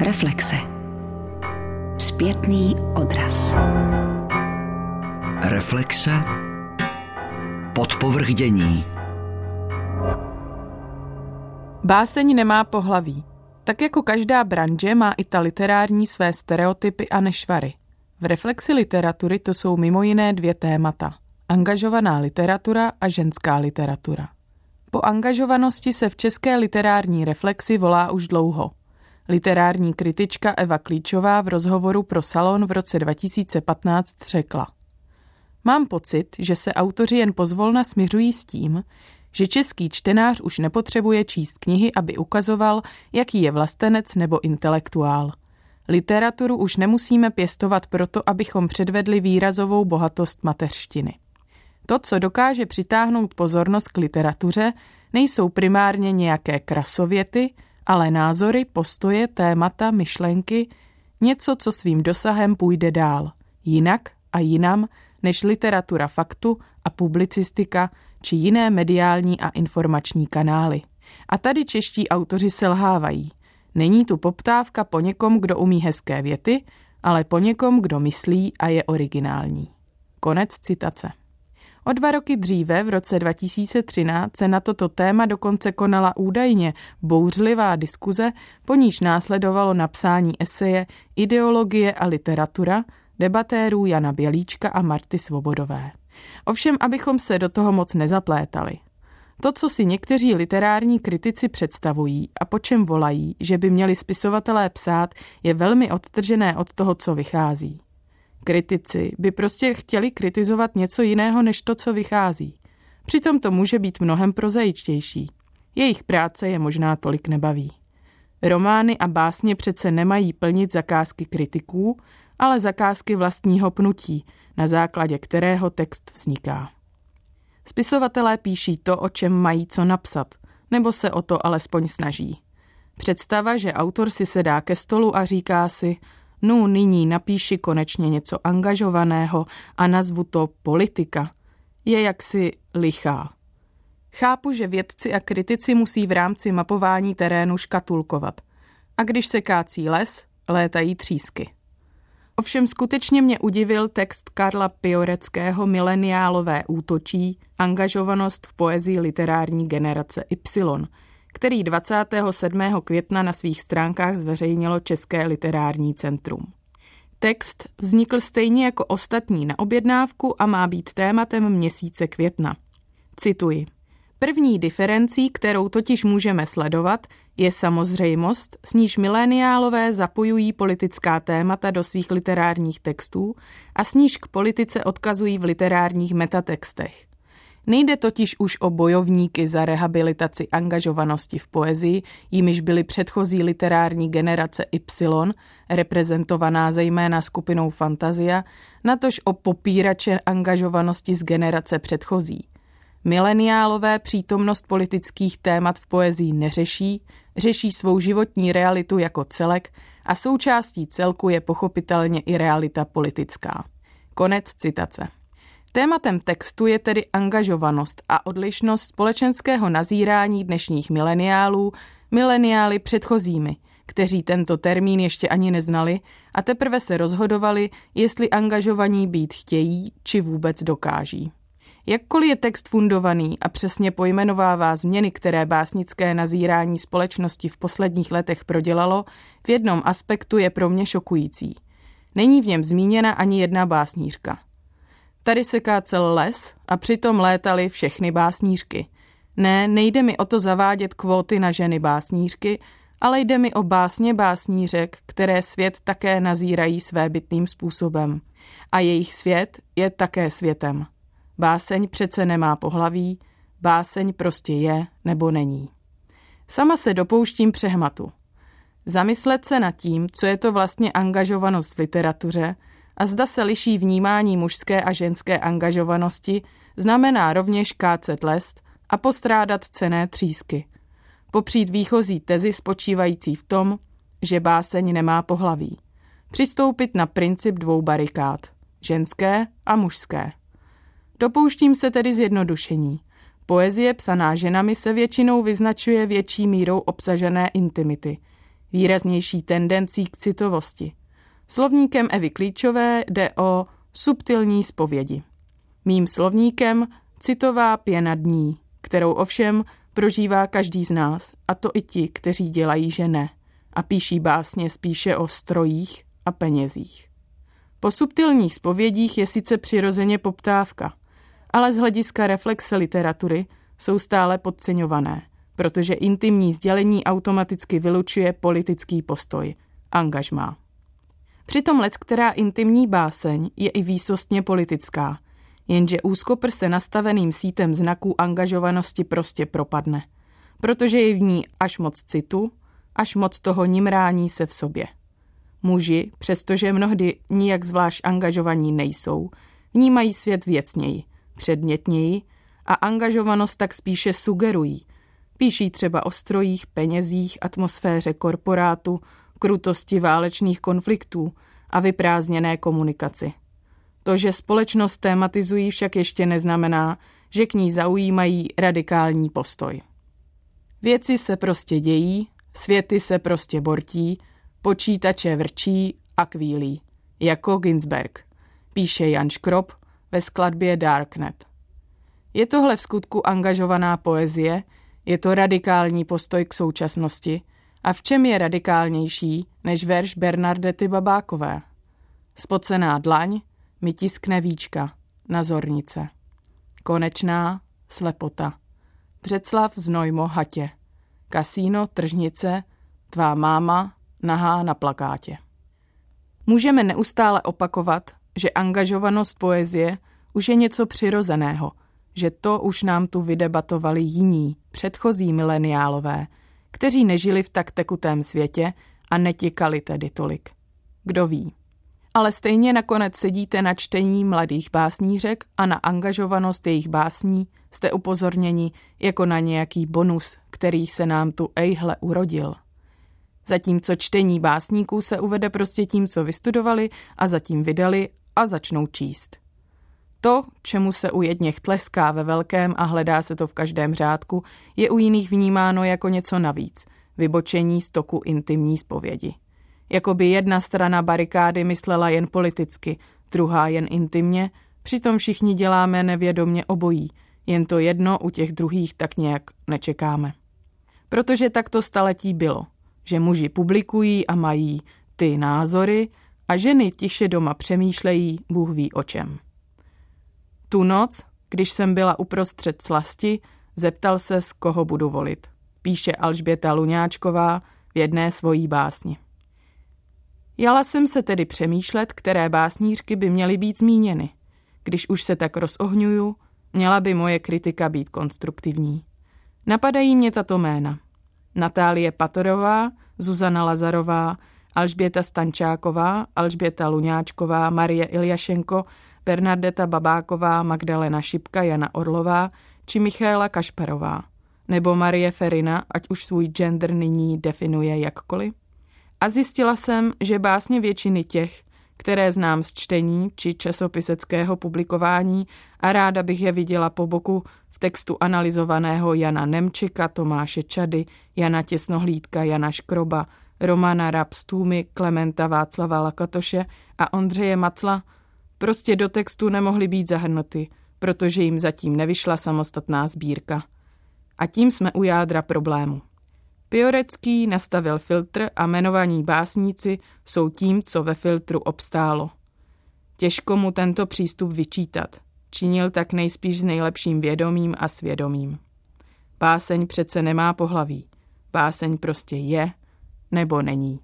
Reflexe. Zpětný odraz. Reflexe. Podpovrdění. Báseň nemá pohlaví. Tak jako každá branže má i ta literární své stereotypy a nešvary. V reflexi literatury to jsou mimo jiné dvě témata. Angažovaná literatura a ženská literatura. Po angažovanosti se v české literární reflexi volá už dlouho. Literární kritička Eva Klíčová v rozhovoru pro Salon v roce 2015 řekla. Mám pocit, že se autoři jen pozvolna směřují s tím, že český čtenář už nepotřebuje číst knihy, aby ukazoval, jaký je vlastenec nebo intelektuál. Literaturu už nemusíme pěstovat proto, abychom předvedli výrazovou bohatost mateřštiny. To, co dokáže přitáhnout pozornost k literatuře, nejsou primárně nějaké krasověty, ale názory, postoje, témata, myšlenky, něco, co svým dosahem půjde dál, jinak a jinam, než literatura faktu a publicistika či jiné mediální a informační kanály. A tady čeští autoři selhávají. Není tu poptávka po někom, kdo umí hezké věty, ale po někom, kdo myslí a je originální. Konec citace. O dva roky dříve, v roce 2013, se na toto téma dokonce konala údajně bouřlivá diskuze, po níž následovalo napsání eseje Ideologie a literatura debatérů Jana Bělíčka a Marty Svobodové. Ovšem, abychom se do toho moc nezaplétali. To, co si někteří literární kritici představují a po čem volají, že by měli spisovatelé psát, je velmi odtržené od toho, co vychází. Kritici by prostě chtěli kritizovat něco jiného než to, co vychází. Přitom to může být mnohem prozajičtější. Jejich práce je možná tolik nebaví. Romány a básně přece nemají plnit zakázky kritiků, ale zakázky vlastního pnutí, na základě kterého text vzniká. Spisovatelé píší to, o čem mají co napsat, nebo se o to alespoň snaží. Představa, že autor si sedá ke stolu a říká si, no nyní napíši konečně něco angažovaného a nazvu to politika, je jaksi lichá. Chápu, že vědci a kritici musí v rámci mapování terénu škatulkovat. A když se kácí les, létají třísky. Ovšem skutečně mě udivil text Karla Pioreckého Mileniálové útočí, angažovanost v poezii literární generace Y, který 27. května na svých stránkách zveřejnilo České literární centrum. Text vznikl stejně jako ostatní na objednávku a má být tématem měsíce května. Cituji. První diferencí, kterou totiž můžeme sledovat, je samozřejmost, s níž mileniálové zapojují politická témata do svých literárních textů a s níž k politice odkazují v literárních metatextech. Nejde totiž už o bojovníky za rehabilitaci angažovanosti v poezii, jimiž byly předchozí literární generace Y, reprezentovaná zejména skupinou Fantazia, natož o popírače angažovanosti z generace předchozí – Mileniálové přítomnost politických témat v poezii neřeší, řeší svou životní realitu jako celek a součástí celku je pochopitelně i realita politická. Konec citace. Tématem textu je tedy angažovanost a odlišnost společenského nazírání dnešních mileniálů, mileniály předchozími, kteří tento termín ještě ani neznali a teprve se rozhodovali, jestli angažovaní být chtějí či vůbec dokáží. Jakkoliv je text fundovaný a přesně pojmenovává změny, které básnické nazírání společnosti v posledních letech prodělalo, v jednom aspektu je pro mě šokující. Není v něm zmíněna ani jedna básnířka. Tady se kácel les a přitom létaly všechny básnířky. Ne, nejde mi o to zavádět kvóty na ženy básnířky, ale jde mi o básně básnířek, které svět také nazírají svébytným způsobem. A jejich svět je také světem. Báseň přece nemá pohlaví, báseň prostě je nebo není. Sama se dopouštím přehmatu. Zamyslet se nad tím, co je to vlastně angažovanost v literatuře a zda se liší vnímání mužské a ženské angažovanosti, znamená rovněž kácet lest a postrádat cené třísky. Popřít výchozí tezi spočívající v tom, že báseň nemá pohlaví. Přistoupit na princip dvou barikád, ženské a mužské. Dopouštím se tedy zjednodušení. Poezie psaná ženami se většinou vyznačuje větší mírou obsažené intimity. výraznější tendencí k citovosti. Slovníkem Evy Klíčové jde o subtilní zpovědi. Mým slovníkem citová pěna dní, kterou ovšem prožívá každý z nás, a to i ti, kteří dělají, že ne, a píší básně spíše o strojích a penězích. Po subtilních zpovědích je sice přirozeně poptávka, ale z hlediska reflexe literatury jsou stále podceňované, protože intimní sdělení automaticky vylučuje politický postoj, angažmá. Přitom lec, která intimní báseň je i výsostně politická, jenže úzkoprse nastaveným sítem znaků angažovanosti prostě propadne, protože je v ní až moc citu, až moc toho nimrání se v sobě. Muži, přestože mnohdy nijak zvlášť angažovaní nejsou, vnímají svět věcněji, předmětněji a angažovanost tak spíše sugerují. Píší třeba o strojích, penězích, atmosféře korporátu, krutosti válečných konfliktů a vyprázdněné komunikaci. To, že společnost tématizují, však ještě neznamená, že k ní zaujímají radikální postoj. Věci se prostě dějí, světy se prostě bortí, počítače vrčí a kvílí, jako Ginsberg, píše Jan Škrop ve skladbě Darknet. Je tohle v skutku angažovaná poezie, je to radikální postoj k současnosti a v čem je radikálnější než verš Bernardety Babákové? Spocená dlaň mi tiskne víčka na zornice. Konečná slepota. Břeclav znojmo hatě. Kasíno, tržnice, tvá máma, nahá na plakátě. Můžeme neustále opakovat, že angažovanost poezie už je něco přirozeného, že to už nám tu vydebatovali jiní, předchozí mileniálové, kteří nežili v tak tekutém světě a netěkali tedy tolik. Kdo ví. Ale stejně nakonec sedíte na čtení mladých básnířek a na angažovanost jejich básní jste upozorněni jako na nějaký bonus, který se nám tu ejhle urodil. Zatímco čtení básníků se uvede prostě tím, co vystudovali a zatím vydali a začnou číst. To, čemu se u jedněch tleská ve velkém a hledá se to v každém řádku, je u jiných vnímáno jako něco navíc, vybočení z toku intimní zpovědi. Jakoby jedna strana barikády myslela jen politicky, druhá jen intimně, přitom všichni děláme nevědomně obojí, jen to jedno u těch druhých tak nějak nečekáme. Protože tak to staletí bylo, že muži publikují a mají ty názory a ženy tiše doma přemýšlejí, Bůh ví o čem. Tu noc, když jsem byla uprostřed slasti, zeptal se, z koho budu volit. Píše Alžběta Luňáčková v jedné svojí básni. Jala jsem se tedy přemýšlet, které básnířky by měly být zmíněny. Když už se tak rozohňuju, měla by moje kritika být konstruktivní. Napadají mě tato jména. Natálie Patorová, Zuzana Lazarová, Alžběta Stančáková, Alžběta Luňáčková, Marie Iljašenko, Bernardeta Babáková, Magdalena Šipka, Jana Orlová či Michaela Kašparová. Nebo Marie Ferina, ať už svůj gender nyní definuje jakkoliv. A zjistila jsem, že básně většiny těch, které znám z čtení či časopiseckého publikování a ráda bych je viděla po boku v textu analyzovaného Jana Nemčeka, Tomáše Čady, Jana Těsnohlídka, Jana Škroba, Romana Rapstůmy, Klementa Václava Lakatoše a Ondřeje Macla, prostě do textu nemohly být zahrnuty, protože jim zatím nevyšla samostatná sbírka. A tím jsme u jádra problému. Piorecký nastavil filtr a jmenovaní básníci jsou tím, co ve filtru obstálo. Těžko mu tento přístup vyčítat. Činil tak nejspíš s nejlepším vědomím a svědomím. Báseň přece nemá pohlaví. Báseň prostě je nebo není.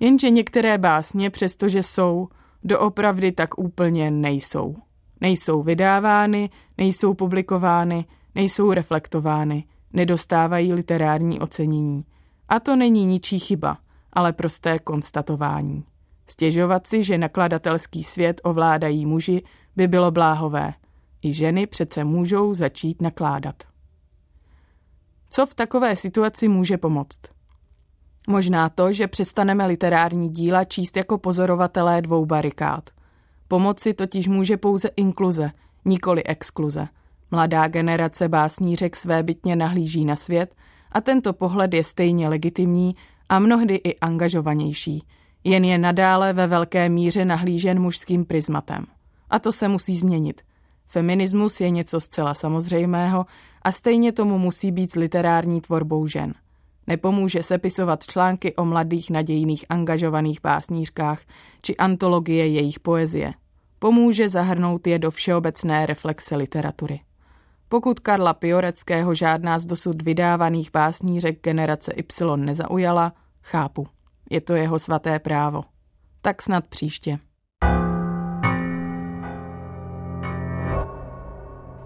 Jenže některé básně, přestože jsou, doopravdy tak úplně nejsou. Nejsou vydávány, nejsou publikovány, nejsou reflektovány, nedostávají literární ocenění. A to není ničí chyba, ale prosté konstatování. Stěžovat si, že nakladatelský svět ovládají muži, by bylo bláhové. I ženy přece můžou začít nakládat. Co v takové situaci může pomoct? Možná to, že přestaneme literární díla číst jako pozorovatelé dvou barikád. Pomoci totiž může pouze inkluze, nikoli exkluze – Mladá generace básnířek svébytně nahlíží na svět a tento pohled je stejně legitimní a mnohdy i angažovanější. Jen je nadále ve velké míře nahlížen mužským prismatem. A to se musí změnit. Feminismus je něco zcela samozřejmého a stejně tomu musí být s literární tvorbou žen. Nepomůže sepisovat články o mladých nadějných angažovaných básnířkách či antologie jejich poezie. Pomůže zahrnout je do všeobecné reflexe literatury. Pokud Karla Pioreckého žádná z dosud vydávaných básnířek generace Y nezaujala, chápu. Je to jeho svaté právo. Tak snad příště.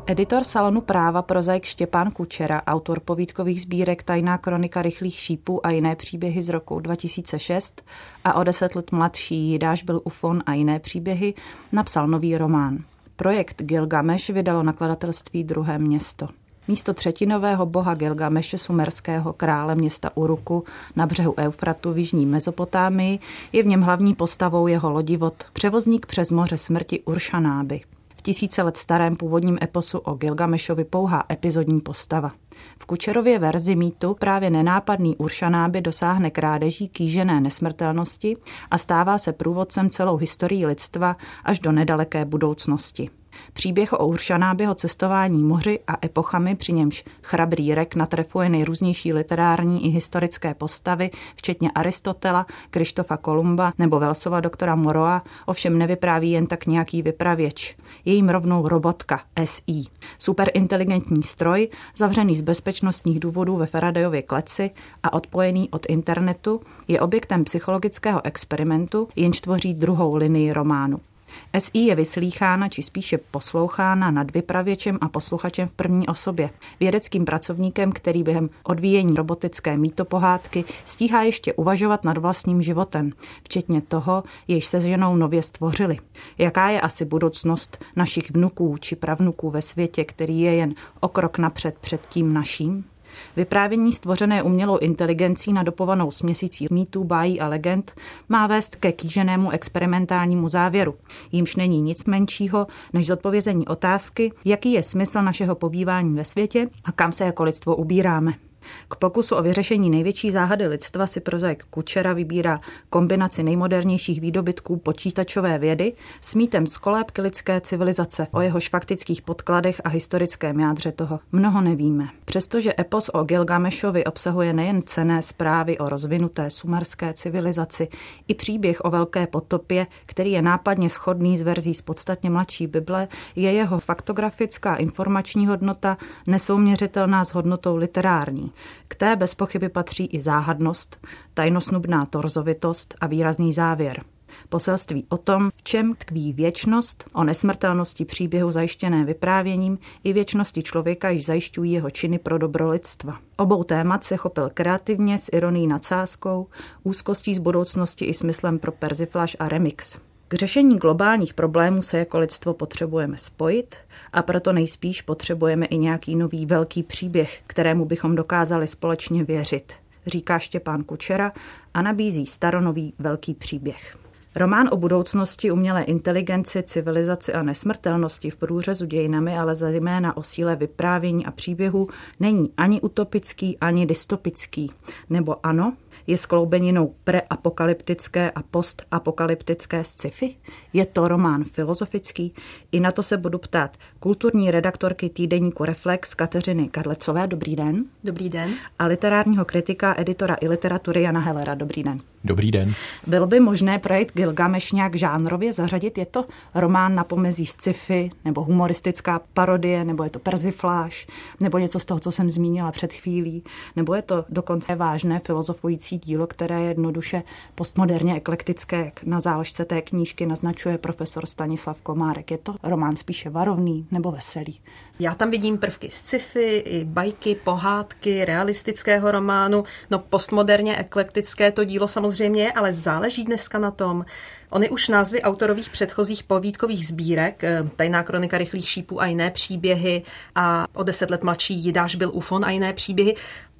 Editor salonu práva prozaik Štěpán Kučera, autor povídkových sbírek Tajná kronika rychlých šípů a jiné příběhy z roku 2006 a o deset let mladší Jidáš byl ufon a jiné příběhy, napsal nový román. Projekt Gilgamesh vydalo nakladatelství Druhé město. Místo třetinového boha Gilgameše sumerského krále města Uruku na břehu Eufratu v jižní Mezopotámii je v něm hlavní postavou jeho lodivod, převozník přes moře smrti Uršanáby tisíce let starém původním eposu o Gilgamešovi pouhá epizodní postava. V Kučerově verzi mýtu právě nenápadný Uršanáby dosáhne krádeží kýžené nesmrtelnosti a stává se průvodcem celou historií lidstva až do nedaleké budoucnosti. Příběh o Uršanábyho cestování moři a epochami, při němž chrabrý rek natrefuje nejrůznější literární i historické postavy, včetně Aristotela, Krištofa Kolumba nebo Velsova doktora Moroa, ovšem nevypráví jen tak nějaký vypravěč. Je jim rovnou robotka SI. Superinteligentní stroj, zavřený z bezpečnostních důvodů ve Faradayově kleci a odpojený od internetu, je objektem psychologického experimentu, jenž tvoří druhou linii románu. SI je vyslýchána či spíše poslouchána nad vypravěčem a posluchačem v první osobě. Vědeckým pracovníkem, který během odvíjení robotické mítopohádky stíhá ještě uvažovat nad vlastním životem, včetně toho, jež se ženou nově stvořili. Jaká je asi budoucnost našich vnuků či pravnuků ve světě, který je jen o krok napřed před tím naším? Vyprávění stvořené umělou inteligencí nadopovanou směsící mýtů, bájí a legend má vést ke kýženému experimentálnímu závěru. Jímž není nic menšího než zodpovězení otázky, jaký je smysl našeho pobývání ve světě a kam se jako lidstvo ubíráme. K pokusu o vyřešení největší záhady lidstva si prozaik Kučera vybírá kombinaci nejmodernějších výdobytků počítačové vědy s mýtem z kolébky lidské civilizace. O jehož faktických podkladech a historickém jádře toho mnoho nevíme. Přestože epos o Gilgamešovi obsahuje nejen cené zprávy o rozvinuté sumerské civilizaci, i příběh o velké potopě, který je nápadně schodný z verzí z podstatně mladší Bible, je jeho faktografická informační hodnota nesouměřitelná s hodnotou literární. K té bez pochyby patří i záhadnost, tajnosnubná torzovitost a výrazný závěr. Poselství o tom, v čem tkví věčnost, o nesmrtelnosti příběhu zajištěné vyprávěním i věčnosti člověka, již zajišťují jeho činy pro dobro lidstva. Obou témat se chopil kreativně s ironií nadsázkou, úzkostí z budoucnosti i smyslem pro persiflaž a remix. K řešení globálních problémů se jako lidstvo potřebujeme spojit a proto nejspíš potřebujeme i nějaký nový velký příběh, kterému bychom dokázali společně věřit, říká Štěpán Kučera a nabízí staronový velký příběh. Román o budoucnosti, umělé inteligenci, civilizaci a nesmrtelnosti v průřezu dějinami, ale zejména o síle vyprávění a příběhu, není ani utopický, ani dystopický. Nebo ano, je skloubeninou preapokalyptické a postapokalyptické sci-fi? Je to román filozofický? I na to se budu ptát kulturní redaktorky týdeníku Reflex Kateřiny Karlecové. Dobrý den. Dobrý den. A literárního kritika, editora i literatury Jana Helera. Dobrý den. Dobrý den. Bylo by možné projekt Gilgameš nějak žánrově zařadit? Je to román na pomezí sci-fi, nebo humoristická parodie, nebo je to persifláž, nebo něco z toho, co jsem zmínila před chvílí, nebo je to dokonce vážné filozofující dílo, které je jednoduše postmoderně eklektické, jak na záložce té knížky naznačuje profesor Stanislav Komárek. Je to román spíše varovný nebo veselý? Já tam vidím prvky sci-fi, i bajky, pohádky, realistického románu. No postmoderně eklektické to dílo samozřejmě je, ale záleží dneska na tom. Ony už názvy autorových předchozích povídkových sbírek, eh, Tajná kronika rychlých šípů a jiné příběhy a o deset let mladší Jidáš byl ufon a jiné příběhy,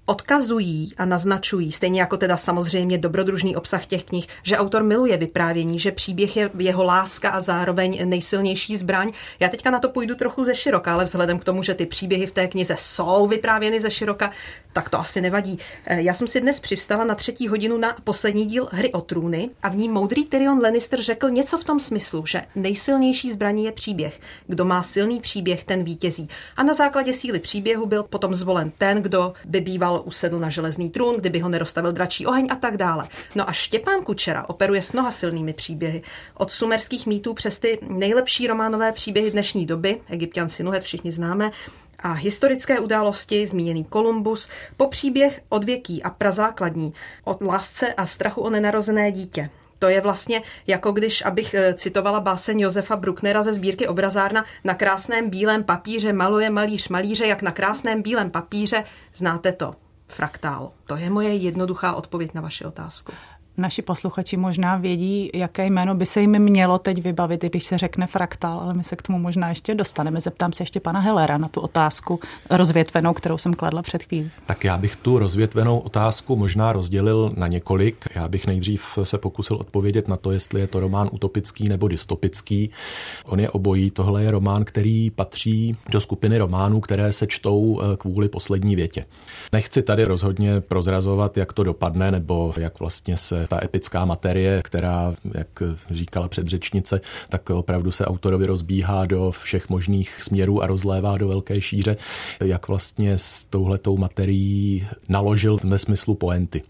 odkazují a naznačují, stejně jako teda samozřejmě dobrodružný obsah těch knih, že autor miluje vyprávění, že příběh je jeho láska a zároveň nejsilnější zbraň. Já teďka na to půjdu trochu ze široka, ale vzhledem k tomu, že ty příběhy v té knize jsou vyprávěny ze široka, tak to asi nevadí. Eh, já jsem si dnes přivstala na třetí hodinu na poslední díl Hry o trůny a v ní moudrý Tyrion Lannister řekl něco v tom smyslu, že nejsilnější zbraní je příběh. Kdo má silný příběh, ten vítězí. A na základě síly příběhu byl potom zvolen ten, kdo by býval usedl na železný trůn, kdyby ho nerostavil dračí oheň a tak dále. No a Štěpán Kučera operuje s mnoha silnými příběhy. Od sumerských mýtů přes ty nejlepší románové příběhy dnešní doby, Egyptian Sinuhet všichni známe, a historické události, zmíněný Kolumbus, po příběh odvěký a prazákladní, od lásce a strachu o nenarozené dítě. To je vlastně jako když, abych eh, citovala báseň Josefa Brucknera ze sbírky Obrazárna, na krásném bílém papíře maluje malíř malíře, jak na krásném bílém papíře, znáte to, fraktál. To je moje jednoduchá odpověď na vaši otázku naši posluchači možná vědí, jaké jméno by se jim mělo teď vybavit, když se řekne fraktál, ale my se k tomu možná ještě dostaneme. Zeptám se ještě pana Hellera na tu otázku rozvětvenou, kterou jsem kladla před chvílí. Tak já bych tu rozvětvenou otázku možná rozdělil na několik. Já bych nejdřív se pokusil odpovědět na to, jestli je to román utopický nebo dystopický. On je obojí. Tohle je román, který patří do skupiny románů, které se čtou eh, kvůli poslední větě. Nechci tady rozhodně prozrazovat, jak to dopadne, nebo jak vlastně se ta epická materie, která, jak říkala předřečnice, tak opravdu se autorovi rozbíhá do všech možných směrů a rozlévá do velké šíře, jak vlastně s touhletou materií naložil ve smyslu poenty.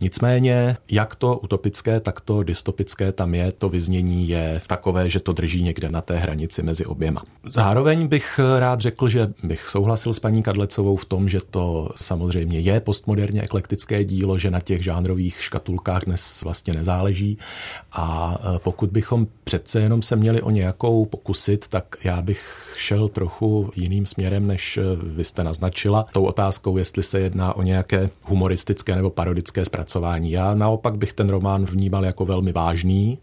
Nicméně, jak to utopické, tak to dystopické tam je, to vyznění je takové, že to drží někde na té hranici mezi oběma. Zároveň bych rád řekl, že bych souhlasil s paní Kadlecovou v tom, že to samozřejmě je postmoderně eklektické dílo, že na těch žánrových škatulkách dnes vlastně nezáleží. A e, pokud bychom přece jenom se měli o nějakou pokusit, tak já bych šel trochu jiným směrem, než e, vy jste naznačila. Tou otázkou, jestli se jedná o nějaké humoristické nebo parodické zpracování. Já naopak bych ten román vnímal jako velmi vážný.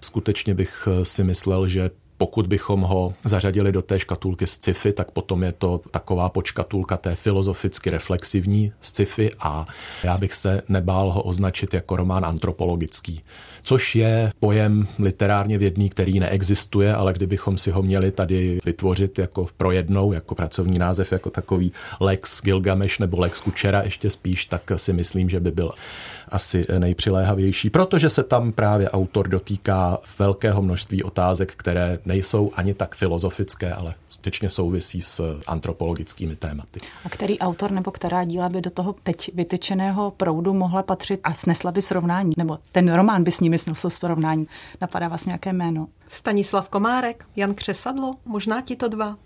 Skutečně bych e, si myslel, že pokud bychom ho zařadili do té škatulky sci-fi, tak potom je to taková počkatulka té filozoficky reflexivní sci-fi a já bych se nebál ho označit jako román antropologický, což je pojem literárně vědný, který neexistuje, ale kdybychom si ho měli tady vytvořit jako pro jednou, jako pracovní název, jako takový Lex Gilgamesh nebo Lex Kučera ještě spíš, tak si myslím, že by byl asi nejpřiléhavější, protože se tam právě autor dotýká velkého množství otázek, které nejsou ani tak filozofické, ale skutečně souvisí s antropologickými tématy. A který autor nebo která díla by do toho teď vytyčeného proudu mohla patřit a snesla by srovnání? Nebo ten román by s nimi snesl srovnání? Napadá vás nějaké jméno? Stanislav Komárek, Jan Křesadlo, možná ti to dva.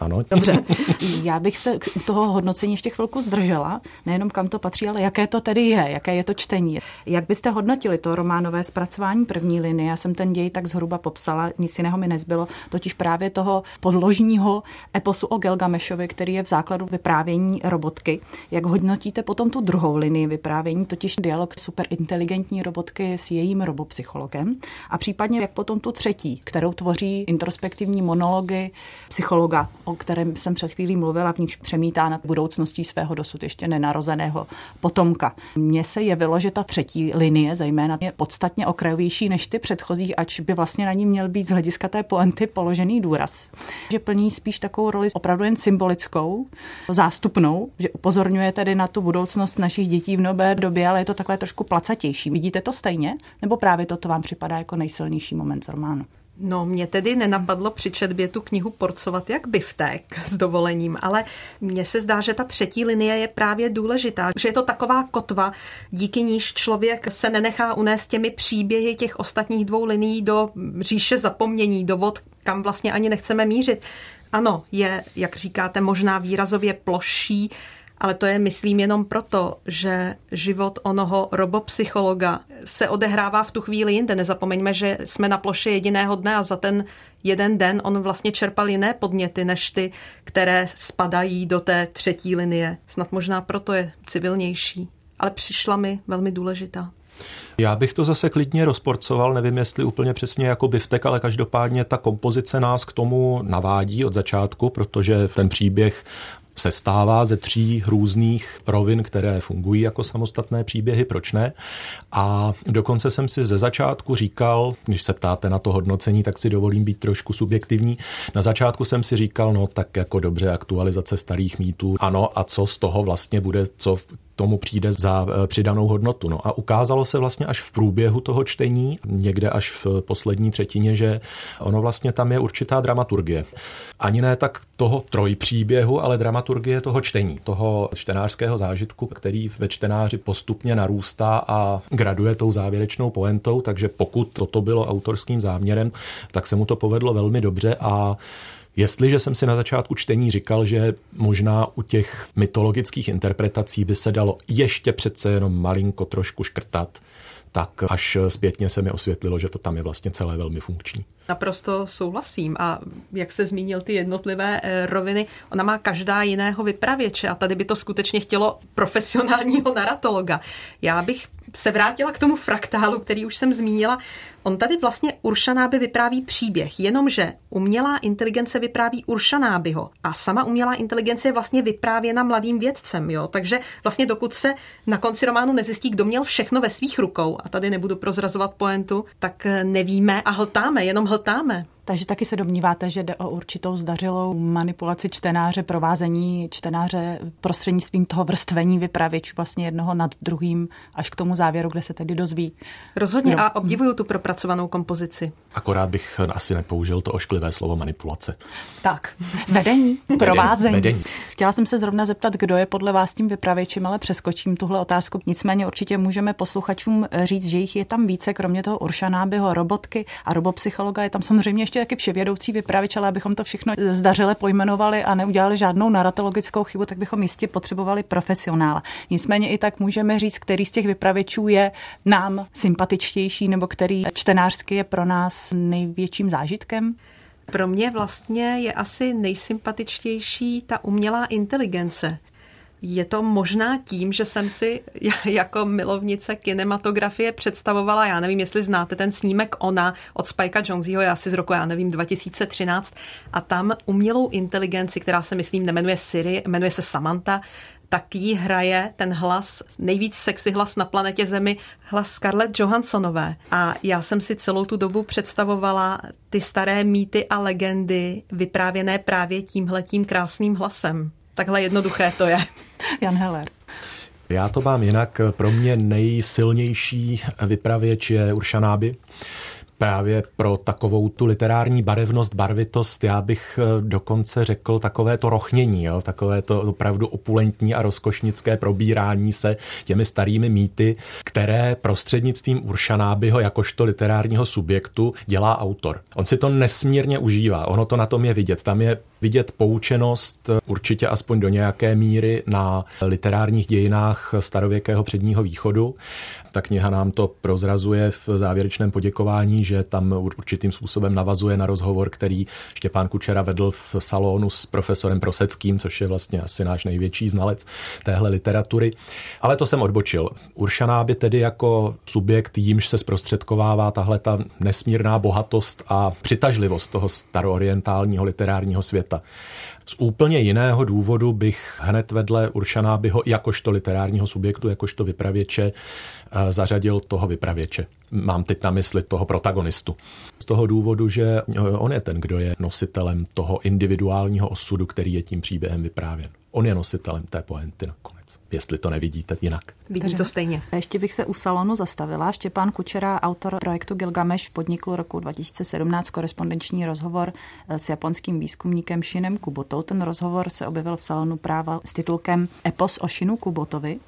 Ano. Dobře. Já bych se u toho hodnocení ještě chvilku zdržela, nejenom kam to patří, ale jaké to tedy je, jaké je to čtení. Jak byste hodnotili to románové zpracování první linie? Já jsem ten děj tak zhruba popsala, nic jiného mi nezbylo, totiž právě toho podložního eposu o Gelgamešovi, který je v základu vyprávění robotky. Jak hodnotíte potom tu druhou linii vyprávění, totiž dialog superinteligentní robotky s jejím robopsychologem a případně jak potom tu třetí, kterou tvoří introspektivní monology psychologa o kterém jsem před chvílí mluvila, v níž přemítá nad budoucností svého dosud ještě nenarozeného potomka. Mně se jevilo, že ta třetí linie zejména je podstatně okrajovější než ty předchozí, ač by vlastně na ní měl být z hlediska té poenty položený důraz. Že plní spíš takovou roli opravdu jen symbolickou, zástupnou, že upozorňuje tedy na tu budoucnost našich dětí v nové době, ale je to takové trošku placatější. Vidíte to stejně? Nebo právě toto vám připadá jako nejsilnější moment z románu? No, mě tedy nenapadlo při četbě tu knihu porcovat jak biftek s dovolením, ale mně se zdá, že ta třetí linie je právě důležitá, že je to taková kotva, díky níž člověk se nenechá unést těmi příběhy těch ostatních dvou linií do říše zapomnění, do vod, kam vlastně ani nechceme mířit. Ano, je, jak říkáte, možná výrazově ploší, ale to je, myslím, jenom proto, že život onoho robopsychologa se odehrává v tu chvíli jinde. Nezapomeňme, že jsme na ploše jediného dne a za ten jeden den on vlastně čerpal jiné podněty, než ty, které spadají do té třetí linie. Snad možná proto je civilnější. Ale přišla mi velmi důležitá. Já bych to zase klidně rozporcoval, nevím jestli úplně přesně jako biftek, ale každopádně ta kompozice nás k tomu navádí od začátku, protože ten příběh se stává ze tří různých rovin, které fungují jako samostatné příběhy, proč ne? A dokonce jsem si ze začátku říkal, když se ptáte na to hodnocení, tak si dovolím být trošku subjektivní. Na začátku jsem si říkal, no tak jako dobře, aktualizace starých mýtů, ano, a co z toho vlastně bude, co tomu přijde za eh, přidanou hodnotu. No a ukázalo se vlastně až v průběhu toho čtení, někde až v poslední třetině, že ono vlastně tam je určitá dramaturgie. Ani ne tak toho trojpříběhu, ale dramaturgie toho čtení, toho čtenářského zážitku, který ve čtenáři postupně narůstá a graduje tou závěrečnou poentou, takže pokud toto bylo autorským záměrem, tak se mu to povedlo velmi dobře a Jestliže jsem si na začátku čtení říkal, že možná u těch mytologických interpretací by se dalo ještě přece jenom malinko trošku škrtat, tak až zpětně se mi osvětlilo, že to tam je vlastně celé velmi funkční. Naprosto souhlasím. A jak jste zmínil ty jednotlivé eh, roviny, ona má každá jiného vypravěče a tady by to skutečně chtělo profesionálního naratologa. Já bych se vrátila k tomu fraktálu, který už jsem zmínila. On tady vlastně Uršanáby vypráví příběh, jenomže umělá inteligence vypráví Uršanábyho a sama umělá inteligence je vlastně vyprávěna mladým vědcem, jo? takže vlastně dokud se na konci románu nezjistí, kdo měl všechno ve svých rukou, a tady nebudu prozrazovat poentu, tak nevíme a hltáme, jenom hltáme. Takže taky se domníváte, že jde o určitou zdařilou manipulaci čtenáře, provázení čtenáře prostřednictvím toho vrstvení vypravěčů vlastně jednoho nad druhým až k tomu závěru, kde se tedy dozví. Rozhodně jo. a obdivuju tu propracovanou kompozici. Akorát bych asi nepoužil to ošklivé slovo manipulace. Tak. Vedení, provázení. Vedení. Chtěla jsem se zrovna zeptat, kdo je podle vás tím vypravěčem, ale přeskočím tuhle otázku. Nicméně určitě můžeme posluchačům říct, že jich je tam více, kromě toho Uršanábyho, robotky a robopsychologa je tam samozřejmě ještě taky vševědoucí vypravěč, ale abychom to všechno zdařile pojmenovali a neudělali žádnou naratologickou chybu, tak bychom jistě potřebovali profesionála. Nicméně i tak můžeme říct, který z těch vypravěčů je nám sympatičtější nebo který čtenářsky je pro nás největším zážitkem? Pro mě vlastně je asi nejsympatičtější ta umělá inteligence. Je to možná tím, že jsem si jako milovnice kinematografie představovala, já nevím, jestli znáte ten snímek Ona od Spikea Jonesiho, je asi z roku, já nevím, 2013, a tam umělou inteligenci, která se myslím nemenuje Siri, jmenuje se Samantha, tak jí hraje ten hlas, nejvíc sexy hlas na planetě Zemi, hlas Scarlett Johanssonové. A já jsem si celou tu dobu představovala ty staré mýty a legendy vyprávěné právě tímhletím krásným hlasem. Takhle jednoduché to je. Jan Heller. Já to mám jinak. Pro mě nejsilnější vypravěč je Uršanáby právě pro takovou tu literární barevnost, barvitost, já bych eh, dokonce řekl takové to rochnění, jo? takové to opravdu opulentní a rozkošnické probírání se těmi starými mýty, které prostřednictvím Uršanábyho jakožto literárního subjektu dělá autor. On si to nesmírně užívá, ono to na tom je vidět. Tam je vidět poučenost určitě aspoň do nějaké míry na literárních dějinách starověkého předního východu. Ta kniha nám to prozrazuje v závěrečném poděkování, že tam určitým způsobem navazuje na rozhovor, který Štěpán Kučera vedl v salonu s profesorem Proseckým, což je vlastně asi náš největší znalec téhle literatury. Ale to jsem odbočil. Uršaná by tedy jako subjekt, jímž se zprostředkovává tahle ta nesmírná bohatost a přitažlivost toho staroorientálního literárního světa. Z úplně jiného důvodu bych hned vedle Uršanábyho jakožto literárního subjektu, jakožto vypravěče eh, zařadil toho vypravěče. Mám teď na mysli toho protagonistu. Z toho důvodu, že eh, on je ten, kdo je nositelem toho individuálního osudu, který je tím příběhem vyprávěn. On je nositelem té poenty nakonec jestli to nevidíte jinak. Vidím to stejně. Ještě bych se u salonu zastavila. Štěpán Kučera, autor projektu Gilgameš, podnikl roku 2017 korespondenční rozhovor eh, s japonským výzkumníkem Shinem Kubotou. Ten rozhovor se objevil v salonu práva s titulkem Epos o Shinu Kubotovi.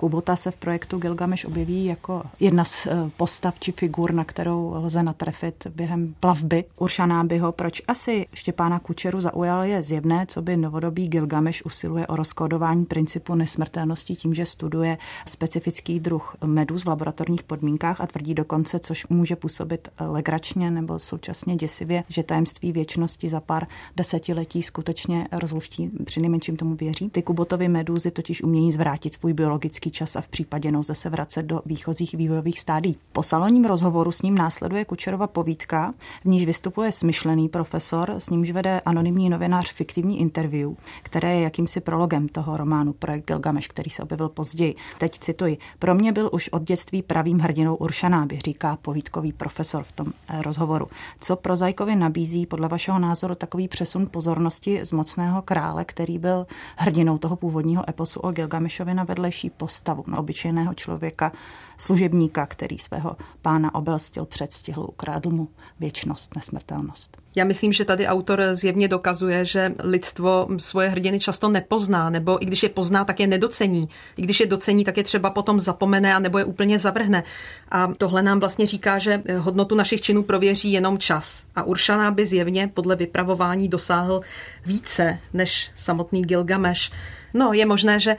Kubota se v projektu Gilgameš objeví jako jedna z eh, postav či figur, na kterou lze natrefit během plavby. Uršaná by ho, proč asi Štěpána Kučeru zaujal, je zjevné, co by novodobý Gilgameš usiluje o rozkódování principu nesmrtelnosti tím, že studuje specifický druh meduz v laboratorních podmínkách a tvrdí dokonce, což může působit legračně nebo současně děsivě, že tajemství věčnosti za pár desetiletí skutečně rozluští, při nejmenším tomu věří. Ty kubotovy medúzy totiž umějí zvrátit svůj biologický čas a v případě nouze se vracet do výchozích vývojových stádí. Po salonním rozhovoru s ním následuje Kučerova povídka, v níž vystupuje smyšlený profesor, s nímž vede anonymní novinář fiktivní interview, které je jakýmsi prologem toho románu Projekt Gilgamesh, který se objevil později. Teď cituji. Pro mě byl už od dětství pravým hrdinou Uršanáby, říká povídkový profesor v tom eh, rozhovoru. Co pro Zajkovi nabízí podle vašeho názoru takový přesun pozornosti z mocného krále, který byl hrdinou toho původního eposu o Gilgameshovi na vedlejší postavu, na obyčejného člověka, služebníka, který svého pána obelstil, předstihl, ukradl mu věčnost, nesmrtelnost. Já myslím, že tady autor zjevně dokazuje, že lidstvo svoje hrdiny často nepozná, nebo i když je pozná, tak je nedocení. I když je docení, tak je třeba potom zapomene a nebo je úplně zavrhne. A tohle nám vlastně říká, že hodnotu našich činů prověří jenom čas. A Uršana by zjevně podle vypravování dosáhl více než samotný Gilgameš. No, je možné, že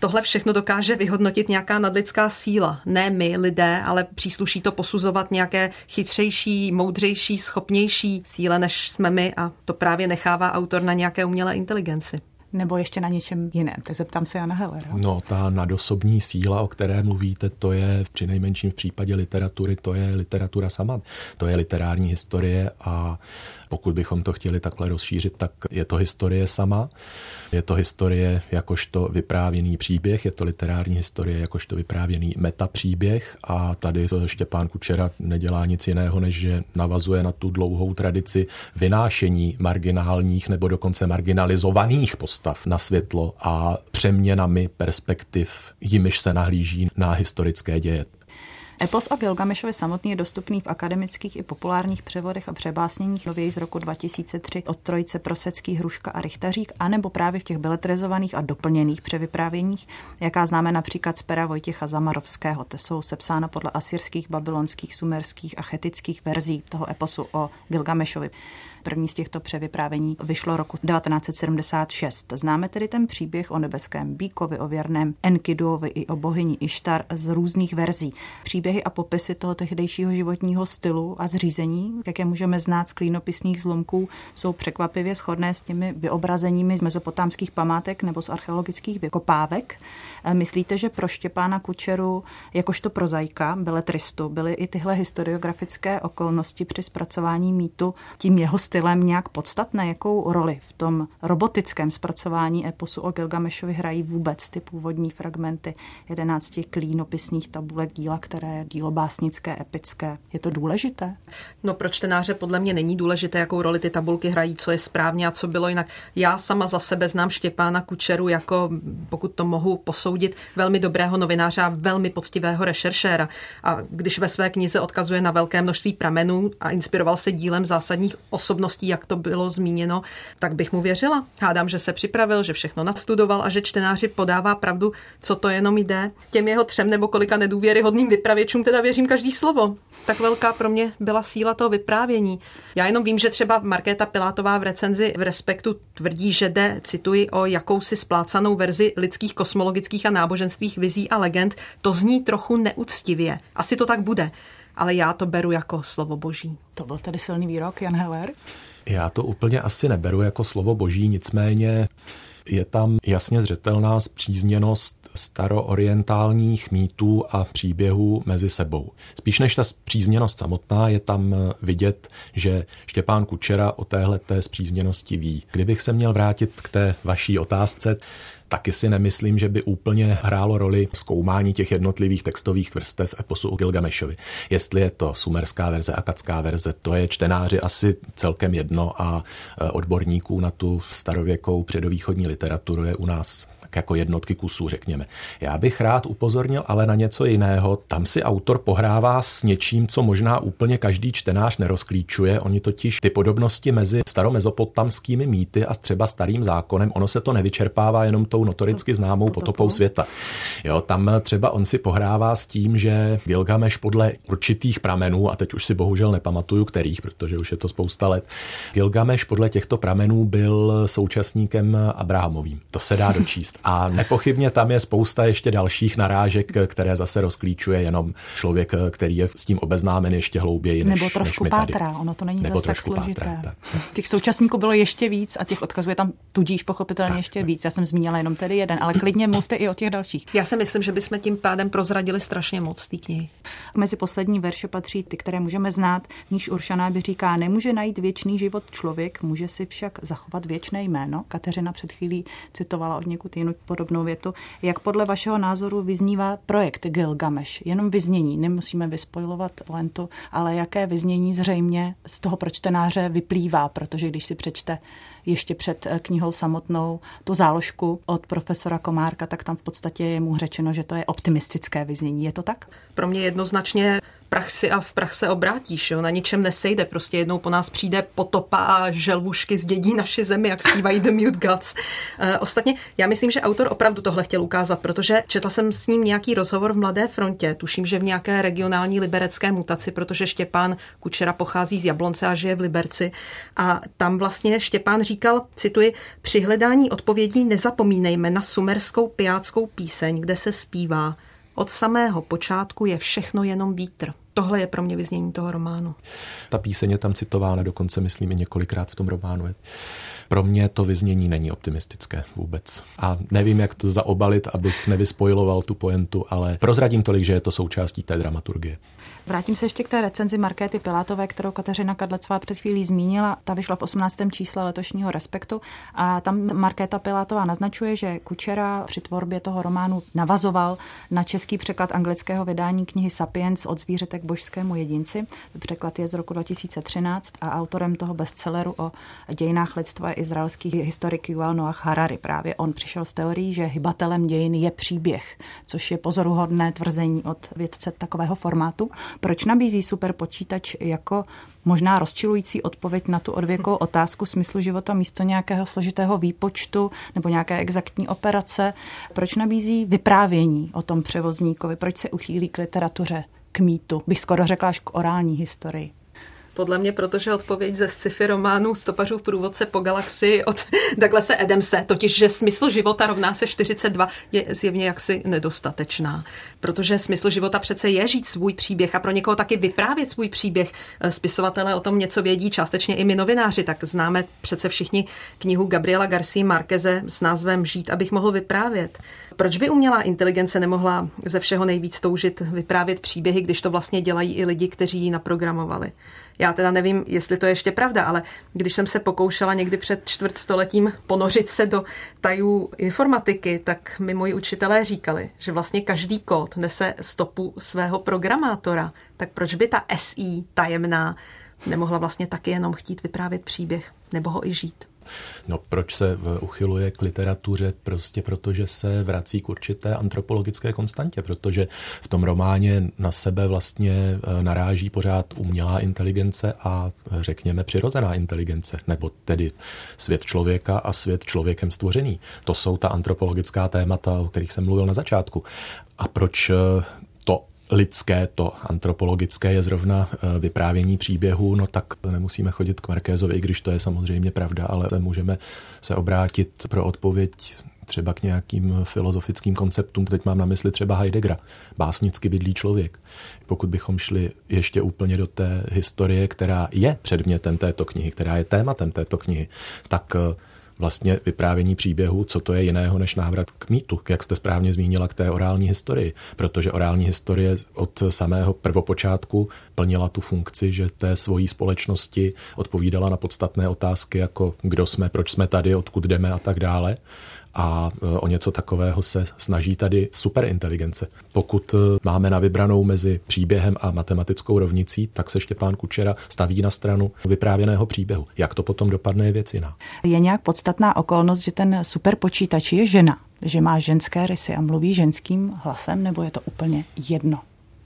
Tohle všechno dokáže vyhodnotit nějaká nadlidská síla. Ne my, lidé, ale přísluší to posuzovat nějaké chytřejší, moudřejší, schopnější síle, než jsme my a to právě nechává autor na nějaké umělé inteligenci nebo ještě na něčem jiném. Tak zeptám se Jana Hellera. No, ta nadosobní síla, o které mluvíte, to je při nejmenším v případě literatury, to je literatura sama. To je literární historie a pokud bychom to chtěli takhle rozšířit, tak je to historie sama. Je to historie jakožto vyprávěný příběh, je to literární historie jakožto vyprávěný metapříběh a tady Štěpán Kučera nedělá nic jiného, než že navazuje na tu dlouhou tradici vynášení marginálních nebo dokonce marginalizovaných postav na světlo a přeměnami perspektiv, jimiž se nahlíží na historické děje. Epos o Gilgamešovi samotný je dostupný v akademických i populárních převodech a přebásněních nověji z roku 2003 od trojice Prosecký, Hruška a Richtařík, anebo právě v těch beletrizovaných a doplněných převyprávěních, jaká známe například z pera Vojtěcha Zamarovského. Te jsou sepsána podle asyrských, babylonských, sumerských a chetických verzí toho eposu o Gilgamešovi. První z těchto převyprávění vyšlo roku 1976. Známe tedy ten příběh o nebeském bíkovi, o věrném Enkiduovi i o bohyni Ištar z různých verzí. Příběhy a popisy toho tehdejšího životního stylu a zřízení, jak je můžeme znát z klínopisných zlomků, jsou překvapivě shodné s těmi vyobrazeními z mezopotámských památek nebo z archeologických vykopávek. E, myslíte, že pro Štěpána Kučeru, jakožto prozajka, beletristu, byly i tyhle historiografické okolnosti při zpracování mýtu tím jeho stylem nějak podstatné, jakou roli v tom robotickém zpracování eposu o Gilgamešovi hrají vůbec ty původní fragmenty jedenácti klínopisních tabulek díla, které je dílo básnické, epické. Je to důležité? No pro čtenáře podle mě není důležité, jakou roli ty tabulky hrají, co je správně a co bylo jinak. Já sama za sebe znám Štěpána Kučeru jako, pokud to mohu posoudit, velmi dobrého novináře a velmi poctivého rešeršéra. A když ve své knize odkazuje na velké množství pramenů a inspiroval se dílem zásadních osob osobností, jak to bylo zmíněno, tak bych mu věřila. Hádám, že se připravil, že všechno nadstudoval a že čtenáři podává pravdu, co to jenom jde. Těm jeho třem nebo kolika nedůvěryhodným vypravěčům teda věřím každý slovo. Tak velká pro mě byla síla toho vyprávění. Já jenom vím, že třeba Markéta Pilátová v recenzi v Respektu tvrdí, že jde, cituji, o jakousi splácanou verzi lidských kosmologických a náboženských vizí a legend. To zní trochu neúctivě. Asi to tak bude ale já to beru jako slovo boží. To byl tedy silný výrok, Jan Heller? Já to úplně asi neberu jako slovo boží, nicméně je tam jasně zřetelná zpřízněnost staroorientálních mýtů a příběhů mezi sebou. Spíš než ta zpřízněnost samotná je tam vidět, že Štěpán Kučera o téhle té zpřízněnosti ví. Kdybych se měl vrátit k té vaší otázce, taky si nemyslím, že by úplně hrálo roli zkoumání těch jednotlivých textových vrstev eposu o Gilgamešovi. Jestli je to sumerská verze, akadská verze, to je čtenáři asi celkem jedno a e, odborníků na tu starověkou předovýchodní literaturu je u nás tak jako jednotky kusů, řekněme. Já bych rád upozornil ale na něco jiného. Tam si autor pohrává s něčím, co možná úplně každý čtenář nerozklíčuje. Oni totiž ty podobnosti mezi staromezopotamskými mýty a třeba starým zákonem, ono se to nevyčerpává jenom tou notoricky známou potopou světa. Jo, tam třeba on si pohrává s tím, že Gilgameš podle určitých pramenů, a teď už si bohužel nepamatuju kterých, protože už je to spousta let, Gilgameš podle těchto pramenů byl současníkem Abrahamovým. To se dá dočíst. A nepochybně tam je spousta ještě dalších narážek, které zase rozklíčuje jenom člověk, který je s tím obeznámen ještě hlouběji. Než, Nebo trošku než pátrá, ono to není Nebo zase tak složité. Pátrá, tak. Těch současníků bylo ještě víc a těch odkazů je tam tudíž pochopitelně tak, ještě tak. víc. Já jsem zmínila jenom tedy jeden, ale klidně mluvte i o těch dalších. Já si myslím, že bychom tím pádem prozradili strašně moc té knihy. Mezi poslední verše patří ty, které můžeme znát. Níž Uršaná by říká, nemůže najít věčný život člověk, může si však zachovat věčné jméno. Kateřina před chvílí citovala od někud jinou podobnou větu. Jak podle vašeho názoru vyznívá projekt Gilgamesh? Jenom vyznění, nemusíme vyspojovat lentu, ale jaké vyznění zřejmě z toho pro čtenáře vyplývá, protože když si přečte ještě před eh, knihou samotnou tu záložku od profesora Komárka, tak tam v podstatě je mu řečeno, že to je optimistické vyznění. Je to tak? Pro mě jednoznačně prach si a v prach se obrátíš, jo? na ničem nesejde, prostě jednou po nás přijde potopa a želvušky zdědí naši zemi, jak zpívají The Mute Gods. E, ostatně, já myslím, že autor opravdu tohle chtěl ukázat, protože četla jsem s ním nějaký rozhovor v Mladé frontě, tuším, že v nějaké regionální liberecké mutaci, protože Štěpán Kučera pochází z Jablonce a žije v Liberci. A tam vlastně Štěpán říkal, cituji, při hledání odpovědí nezapomínejme na sumerskou pijáckou píseň, kde se zpívá od samého počátku je všechno jenom vítr. Tohle je pro mě vyznění toho románu. Ta píseň je tam citována dokonce, myslím, i několikrát v tom románu. Pro mě to vyznění není optimistické vůbec. A nevím, jak to zaobalit, abych nevyspojiloval tu poentu, ale prozradím tolik, že je to součástí té dramaturgie. Vrátím se ještě k té recenzi Markéty Pilátové, kterou Kateřina Kadlecová před chvílí zmínila. Ta vyšla v 18. čísle letošního Respektu a tam Markéta Pilátová naznačuje, že Kučera při tvorbě toho románu navazoval na český překlad anglického vydání knihy Sapiens od zvířete k božskému jedinci. Překlad je z roku 2013 a autorem toho bestselleru o dějinách lidstva je izraelský historik Yuval Noach Harari. Právě on přišel s teorií, že hybatelem dějin je příběh, což je pozoruhodné tvrzení od vědce takového formátu. Proč nabízí superpočítač jako možná rozčilující odpověď na tu odvěkovou otázku smyslu života místo nějakého složitého výpočtu nebo nějaké exaktní operace? Proč nabízí vyprávění o tom převozníkovi? Proč se uchýlí k literatuře, k mýtu? Bych skoro řekla až k orální historii. Podle mě, protože odpověď ze sci-fi románu Stopařů v průvodce po galaxii od Douglase Adamse, totiž, že smysl života rovná se 42, je zjevně jaksi nedostatečná. Protože smysl života přece je žít svůj příběh a pro někoho taky vyprávět svůj příběh. Spisovatelé o tom něco vědí, částečně i my novináři, tak známe přece všichni knihu Gabriela Garcia Marqueze s názvem Žít, abych mohl vyprávět. Proč by umělá inteligence nemohla ze všeho nejvíc toužit vyprávět příběhy, když to vlastně dělají i lidi, kteří ji naprogramovali? Já teda nevím, jestli to je ještě pravda, ale když jsem se pokoušela někdy před čtvrtstoletím ponořit se do tajů informatiky, tak mi moji učitelé říkali, že vlastně každý kód nese stopu svého programátora. Tak proč by ta SI tajemná nemohla vlastně taky jenom chtít vyprávět příběh nebo ho i žít? No proč se uchyluje k literatuře? Prostě protože se vrací k určité antropologické konstantě, protože v tom románě na sebe vlastně e, naráží pořád umělá inteligence a e, řekněme přirozená inteligence, nebo tedy svět člověka a svět člověkem stvořený. To jsou ta antropologická témata, o kterých jsem mluvil na začátku. A proč e, lidské, to antropologické je zrovna eh, vyprávění příběhu, no tak nemusíme chodit k Markézovi, i když to je samozřejmě pravda, ale můžeme se obrátit pro odpověď třeba k nějakým filozofickým konceptům. Teď mám na mysli třeba Heideggera, básnicky bydlý člověk. Pokud bychom šli ještě úplně do té historie, která je předmětem této knihy, která je tématem této knihy, tak eh, vlastně vyprávění příběhu, co to je jiného než návrat k mýtu, jak jste správně zmínila k té orální historii, protože orální historie od samého prvopočátku plnila tu funkci, že té svojí společnosti odpovídala na podstatné otázky, jako kdo jsme, proč jsme tady, odkud jdeme a tak dále. A e, o něco takového se snaží tady superinteligence. Pokud e, máme na vybranou mezi příběhem a matematickou rovnicí, tak se Štěpán Kučera staví na stranu vyprávěného příběhu. Jak to potom dopadne, je věc jiná. Je nějak podstatná okolnost, že ten superpočítač je žena, že má ženské rysy a mluví ženským hlasem, nebo je to úplně jedno?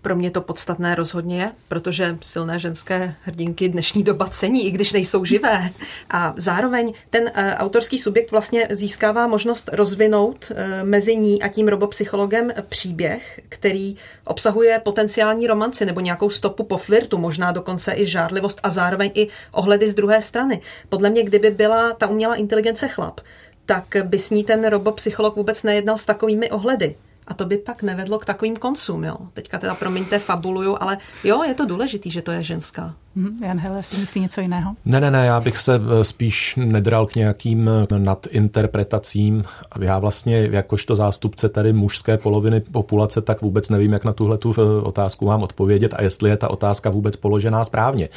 Pro mě to podstatné rozhodně je, protože silné ženské hrdinky dnešní doba cení, i když nejsou živé. A zároveň ten uh, autorský subjekt vlastně získává možnost rozvinout uh, mezi ní a tím robopsychologem příběh, který obsahuje potenciální romanci nebo nějakou stopu po flirtu, možná dokonce i žárlivost a zároveň i ohledy z druhé strany. Podle mě, kdyby byla ta umělá inteligence chlap, tak by s ní ten robopsycholog vůbec nejednal s takovými ohledy. A to by pak nevedlo k takovým koncům, jo. Teďka teda, promiňte, fabuluju, ale jo, je to důležitý, že to je ženská. Mhm, Jan Heller si myslí něco jiného? Ne, ne, ne, já bych se eh, spíš nedral k nějakým eh, nadinterpretacím. Já vlastně, jakožto zástupce tady mužské poloviny populace, tak vůbec nevím, jak na tuhle tu eh, otázku mám odpovědět a jestli je ta otázka vůbec položená správně.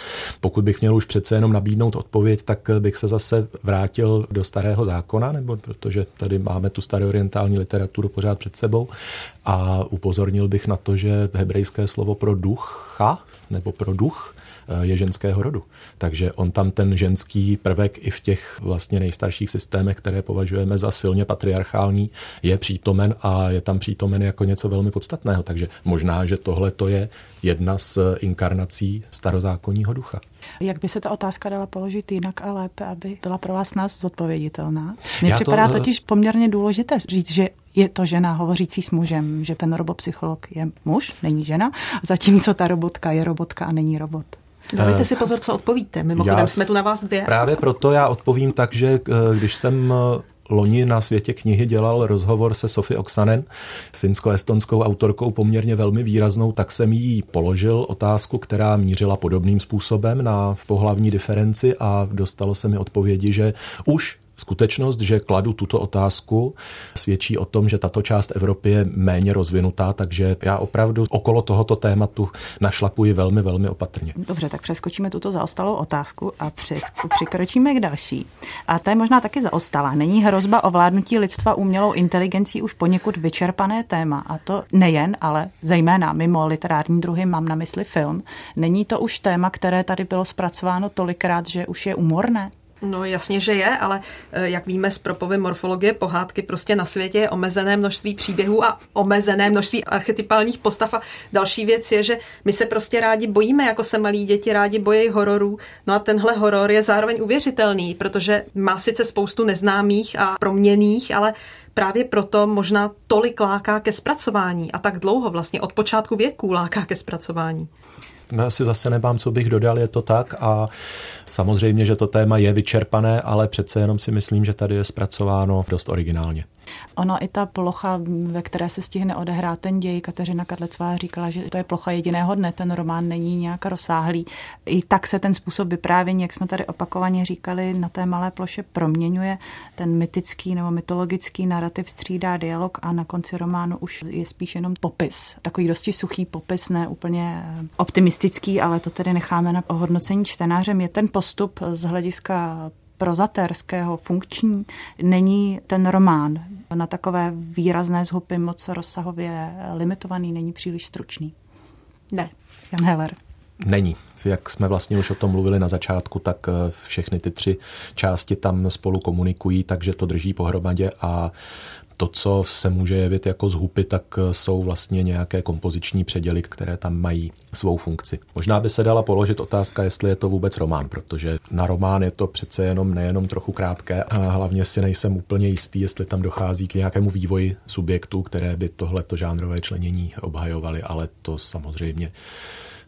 Pokud bych měl už přece jenom nabídnout odpověď, tak bych se zase vrátil do starého zákona, nebo protože tady máme tu staroorientální literaturu pořád před sebou a upozornil bych na to, že hebrejské slovo pro ducha nebo pro duch je ženského rodu. Takže on tam ten ženský prvek i v těch vlastně nejstarších systémech, které považujeme za silně patriarchální, je přítomen a je tam přítomen jako něco velmi podstatného. Takže možná, že tohle to je jedna z inkarnací starozákonního ducha. Jak by se ta otázka dala položit jinak a lépe, aby byla pro vás nás zodpověditelná? Mně připadá to... totiž poměrně důležité říct, že je to žena hovořící s mužem, že ten robopsycholog je muž, není žena, zatímco ta robotka je robotka a není robot. Dávejte si pozor, co odpovíte. Mimochodem já, jsme tu na vás dvě. Právě proto já odpovím tak, že eh, když jsem eh, loni na světě knihy dělal rozhovor se Sofie Oksanen, finsko-estonskou autorkou poměrně velmi výraznou, tak jsem jí položil otázku, která mířila podobným způsobem na pohlavní diferenci a dostalo se mi odpovědi, že už Skutečnost, že kladu tuto otázku, svědčí o tom, že tato část Evropy je méně rozvinutá, takže já opravdu okolo tohoto tématu našlapuji velmi, velmi opatrně. Dobře, tak přeskočíme tuto zaostalou otázku a přikročíme k další. A to je možná taky zaostalá. Není hrozba ovládnutí lidstva umělou inteligencí už poněkud vyčerpané téma. A to nejen, ale zejména mimo literární druhy mám na mysli film. Není to už téma, které tady bylo zpracováno tolikrát, že už je umorné? No jasně, že je, ale eh, jak víme z propovy morfologie pohádky, prostě na světě je omezené množství příběhů a omezené množství archetypálních postav a další věc je, že my se prostě rádi bojíme, jako se malí děti rádi bojí hororů. No a tenhle horor je zároveň uvěřitelný, protože má sice spoustu neznámých a proměných, ale právě proto možná tolik láká ke zpracování a tak dlouho vlastně od počátku věku láká ke zpracování. Si zase nemám, co bych dodal, je to tak a samozřejmě, že to téma je vyčerpané, ale přece jenom si myslím, že tady je zpracováno dost originálně. Ono i ta plocha, ve které se stihne odehrát ten děj, Kateřina Kadlecová říkala, že to je plocha jediného dne, ten román není nějak rozsáhlý. I tak se ten způsob vyprávění, jak jsme tady opakovaně říkali, na té malé ploše proměňuje. Ten mytický nebo mytologický narrativ střídá dialog a na konci románu už je spíš jenom popis. Takový dosti suchý popis, ne úplně optimistický, ale to tedy necháme na ohodnocení čtenářem. Je ten postup z hlediska prozatérského, funkční, není ten román na takové výrazné zhupy moc rozsahově limitovaný, není příliš stručný. Ne. Jan Heller. Není. Jak jsme vlastně už o tom mluvili na začátku, tak eh, všechny ty tři části tam spolu komunikují, takže to drží pohromadě a to, co se může jevit jako zhupy, tak eh, jsou vlastně nějaké kompoziční předěly, které tam mají svou funkci. Možná by se dala položit otázka, jestli je to vůbec román, protože na román je to přece jenom nejenom trochu krátké a hlavně si nejsem úplně jistý, jestli tam dochází k nějakému vývoji subjektů, které by tohleto žánrové členění obhajovaly, ale to samozřejmě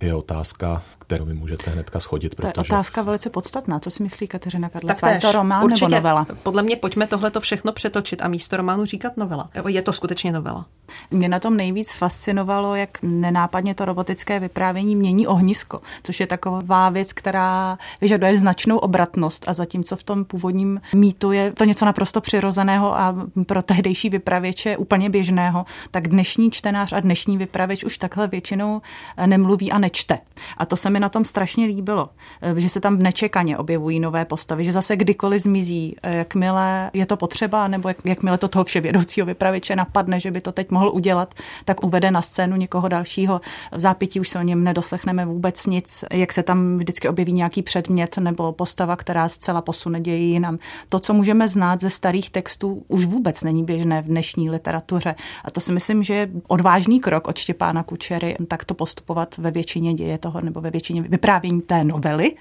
je otázka, kterou mi můžete hnedka schodit. Protože... To je otázka velice podstatná. Co si myslí Kateřina Karlecová? Je to román určitě, nebo novela? Podle mě pojďme tohle to všechno přetočit a místo románu říkat novela. Je to skutečně novela. Mě na tom nejvíc fascinovalo, jak nenápadně to robotické vyprávění mění ohnisko, což je taková věc, která vyžaduje značnou obratnost a zatímco v tom původním mýtu je to něco naprosto přirozeného a pro tehdejší vypravěče úplně běžného, tak dnešní čtenář a dnešní vypravěč už takhle většinou nemluví a nečte. A to se mi na tom strašně líbilo, že se tam nečekaně objevují nové postavy, že zase kdykoliv zmizí, jakmile je to potřeba, nebo jak, jakmile to toho vševědoucího vypravěče napadne, že by to teď mohl udělat, tak uvede na scénu někoho dalšího. V zápětí už se o něm nedoslechneme vůbec nic, jak se tam vždycky objeví nějaký předmět nebo postava, která zcela posune ději jinam. To, co můžeme znát ze starých textů, už vůbec není běžné v dnešní literatuře. A to si myslím, že je odvážný krok od Štěpána Kučery takto postupovat ve většině děje toho nebo ve většině vyprávění té novely.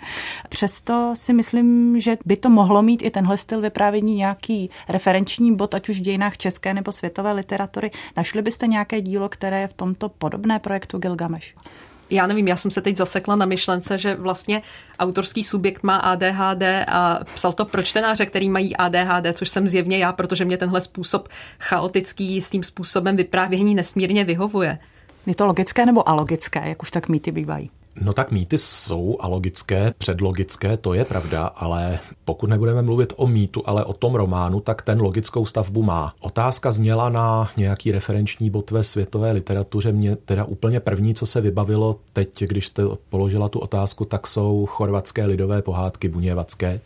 Přesto si myslím, že by to mohlo mít i tenhle styl vyprávění nějaký referenční bod, ať už v dějinách české nebo světové literatury. Našli byste nějaké dílo, které je v tomto podobné projektu Gilgamesh? Já nevím, já jsem se teď zasekla na myšlence, že vlastně autorský subjekt má ADHD a psal to pro čtenáře, který mají ADHD, což jsem zjevně já, protože mě tenhle způsob chaotický s tím způsobem vyprávění nesmírně vyhovuje. Je to logické nebo alogické, jak už tak mýty bývají? No tak mýty jsou alogické, předlogické, to je pravda, ale pokud nebudeme mluvit o mýtu, ale o tom románu, tak ten logickou stavbu má. Otázka zněla na nějaký referenční bod ve světové literatuře. Mě teda úplně první, co se vybavilo teď, když jste položila tu otázku, tak jsou chorvatské lidové pohádky buněvacké,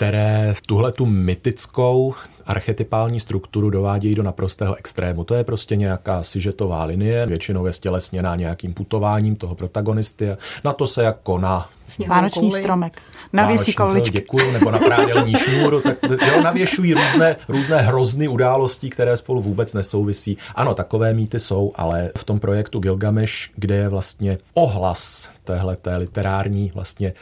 které tuhle tu mytickou archetypální strukturu dovádějí do naprostého extrému. To je prostě nějaká sižetová linie, většinou je stělesněná nějakým putováním toho protagonisty. Na to se jako na Vánoční stromek. Navěsí kouličky. Děkuju, nebo na prádelní šňůru. Tak, jo, navěšují různé, různé hrozny událostí, které spolu vůbec nesouvisí. Ano, takové mýty jsou, ale v tom projektu Gilgamesh, kde je vlastně ohlas téhleté literární, vlastně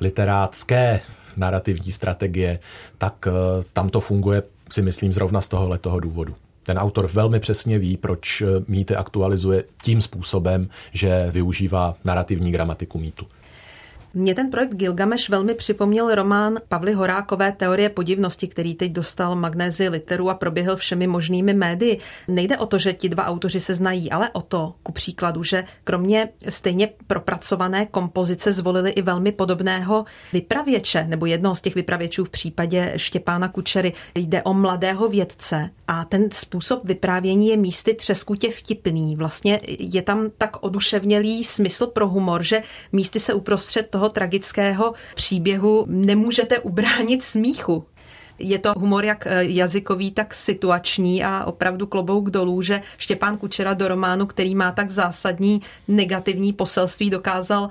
literácké narrativní strategie, tak uh, tam to funguje si myslím zrovna z tohohle toho důvodu. Ten autor velmi přesně ví, proč mýty aktualizuje tím způsobem, že využívá narrativní gramatiku mýtu. Mně ten projekt Gilgamesh velmi připomněl román Pavly Horákové Teorie podivnosti, který teď dostal magnézi literu a proběhl všemi možnými médii. Nejde o to, že ti dva autoři se znají, ale o to, ku příkladu, že kromě stejně propracované kompozice zvolili i velmi podobného vypravěče, nebo jednoho z těch vypravěčů v případě Štěpána Kučery. Jde o mladého vědce a ten způsob vyprávění je místy třeskutě vtipný. Vlastně je tam tak oduševnělý smysl pro humor, že místy se uprostřed toho tragického příběhu nemůžete ubránit smíchu. Je to humor jak eh, jazykový, tak situační a opravdu klobouk dolů, že Štěpán Kučera do románu, který má tak zásadní negativní poselství, dokázal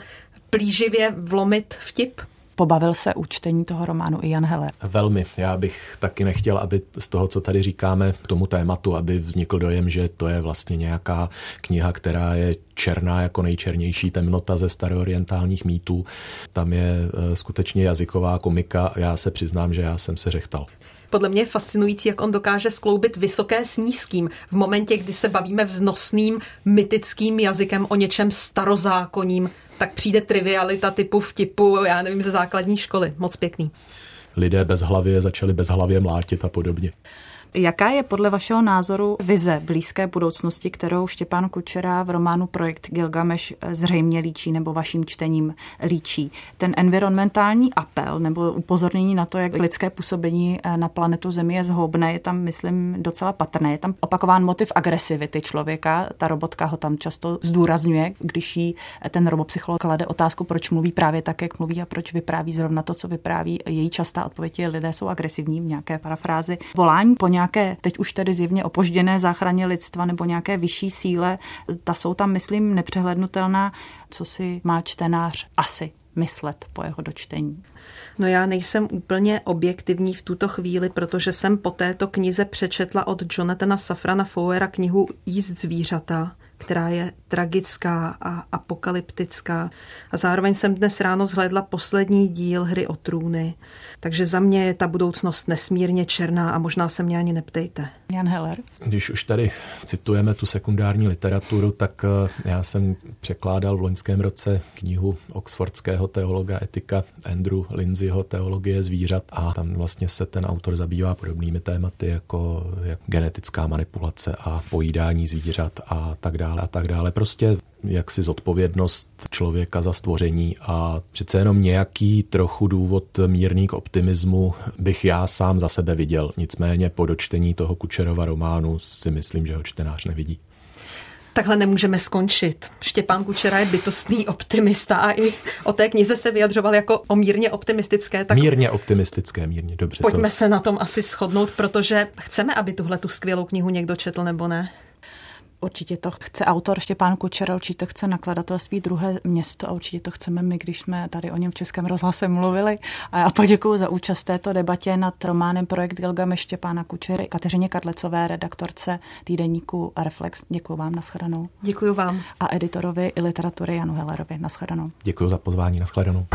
plíživě vlomit vtip. Pobavil se u čtení toho románu i Jan Heller. Velmi. Já bych taky nechtěl, aby z toho, co tady říkáme k tomu tématu, aby vznikl dojem, že to je vlastně nějaká kniha, která je černá jako nejčernější temnota ze staroorientálních mýtů. Tam je eh, skutečně jazyková komika. Já se přiznám, že já jsem se řechtal. Podle mě je fascinující, jak on dokáže skloubit vysoké s nízkým. V momentě, kdy se bavíme vznosným, mytickým jazykem o něčem starozákonním, tak přijde trivialita typu vtipu, já nevím, ze základní školy. Moc pěkný. Lidé bez hlavy začali bez hlavě mlátit a podobně. Jaká je podle vašeho názoru vize blízké budoucnosti, kterou Štěpán Kučera v románu Projekt Gilgamesh zřejmě líčí nebo vaším čtením líčí? Ten environmentální apel nebo upozornění na to, jak lidské působení na planetu Zemi je zhoubné, je tam, myslím, docela patrné. Je tam opakován motiv agresivity člověka. Ta robotka ho tam často zdůrazňuje, když jí ten robopsycholog klade otázku, proč mluví právě tak, jak mluví a proč vypráví zrovna to, co vypráví. Její častá odpověď je, lidé jsou agresivní v nějaké parafrázi. Volání po nějaké, teď už tedy zjevně opožděné záchraně lidstva nebo nějaké vyšší síle, ta jsou tam, myslím, nepřehlednutelná, co si má čtenář asi myslet po jeho dočtení? No já nejsem úplně objektivní v tuto chvíli, protože jsem po této knize přečetla od Jonathana Safrana Fowera knihu Jíst zvířata která je tragická a apokalyptická. A zároveň jsem dnes ráno zhlédla poslední díl Hry o trůny. Takže za mě je ta budoucnost nesmírně černá a možná se mě ani neptejte. Jan Heller. Když už tady citujeme tu sekundární literaturu, tak eh, já jsem překládal v loňském roce knihu oxfordského teologa etika Andrew Lindsayho Teologie zvířat a tam vlastně se ten autor zabývá podobnými tématy jako jak genetická manipulace a pojídání zvířat a tak dále dále a tak dále. Prostě jaksi zodpovědnost člověka za stvoření a přece jenom nějaký trochu důvod mírný k optimismu bych já sám za sebe viděl. Nicméně po dočtení toho Kučerova románu si myslím, že ho čtenář nevidí. Takhle nemůžeme skončit. Štěpán Kučera je bytostný optimista a i o té knize se vyjadřoval jako o mírně optimistické. Tak mírně optimistické, mírně, dobře. Pojďme to... se na tom asi shodnout, protože chceme, aby tuhle tu skvělou knihu někdo četl, nebo ne? Určitě to chce autor Štěpán Kučera, určitě to chce nakladatelství druhé město a určitě to chceme my, když jsme tady o něm v Českém rozhlase mluvili. A já poděkuji za účast v této debatě nad románem Projekt Gilgame Štěpána Kučery, Kateřině Kadlecové, redaktorce týdeníku Reflex. Děkuji vám, nashledanou. Děkuji vám. A editorovi i literatury Janu Hellerovi, nashledanou. Děkuji za pozvání, nashledanou.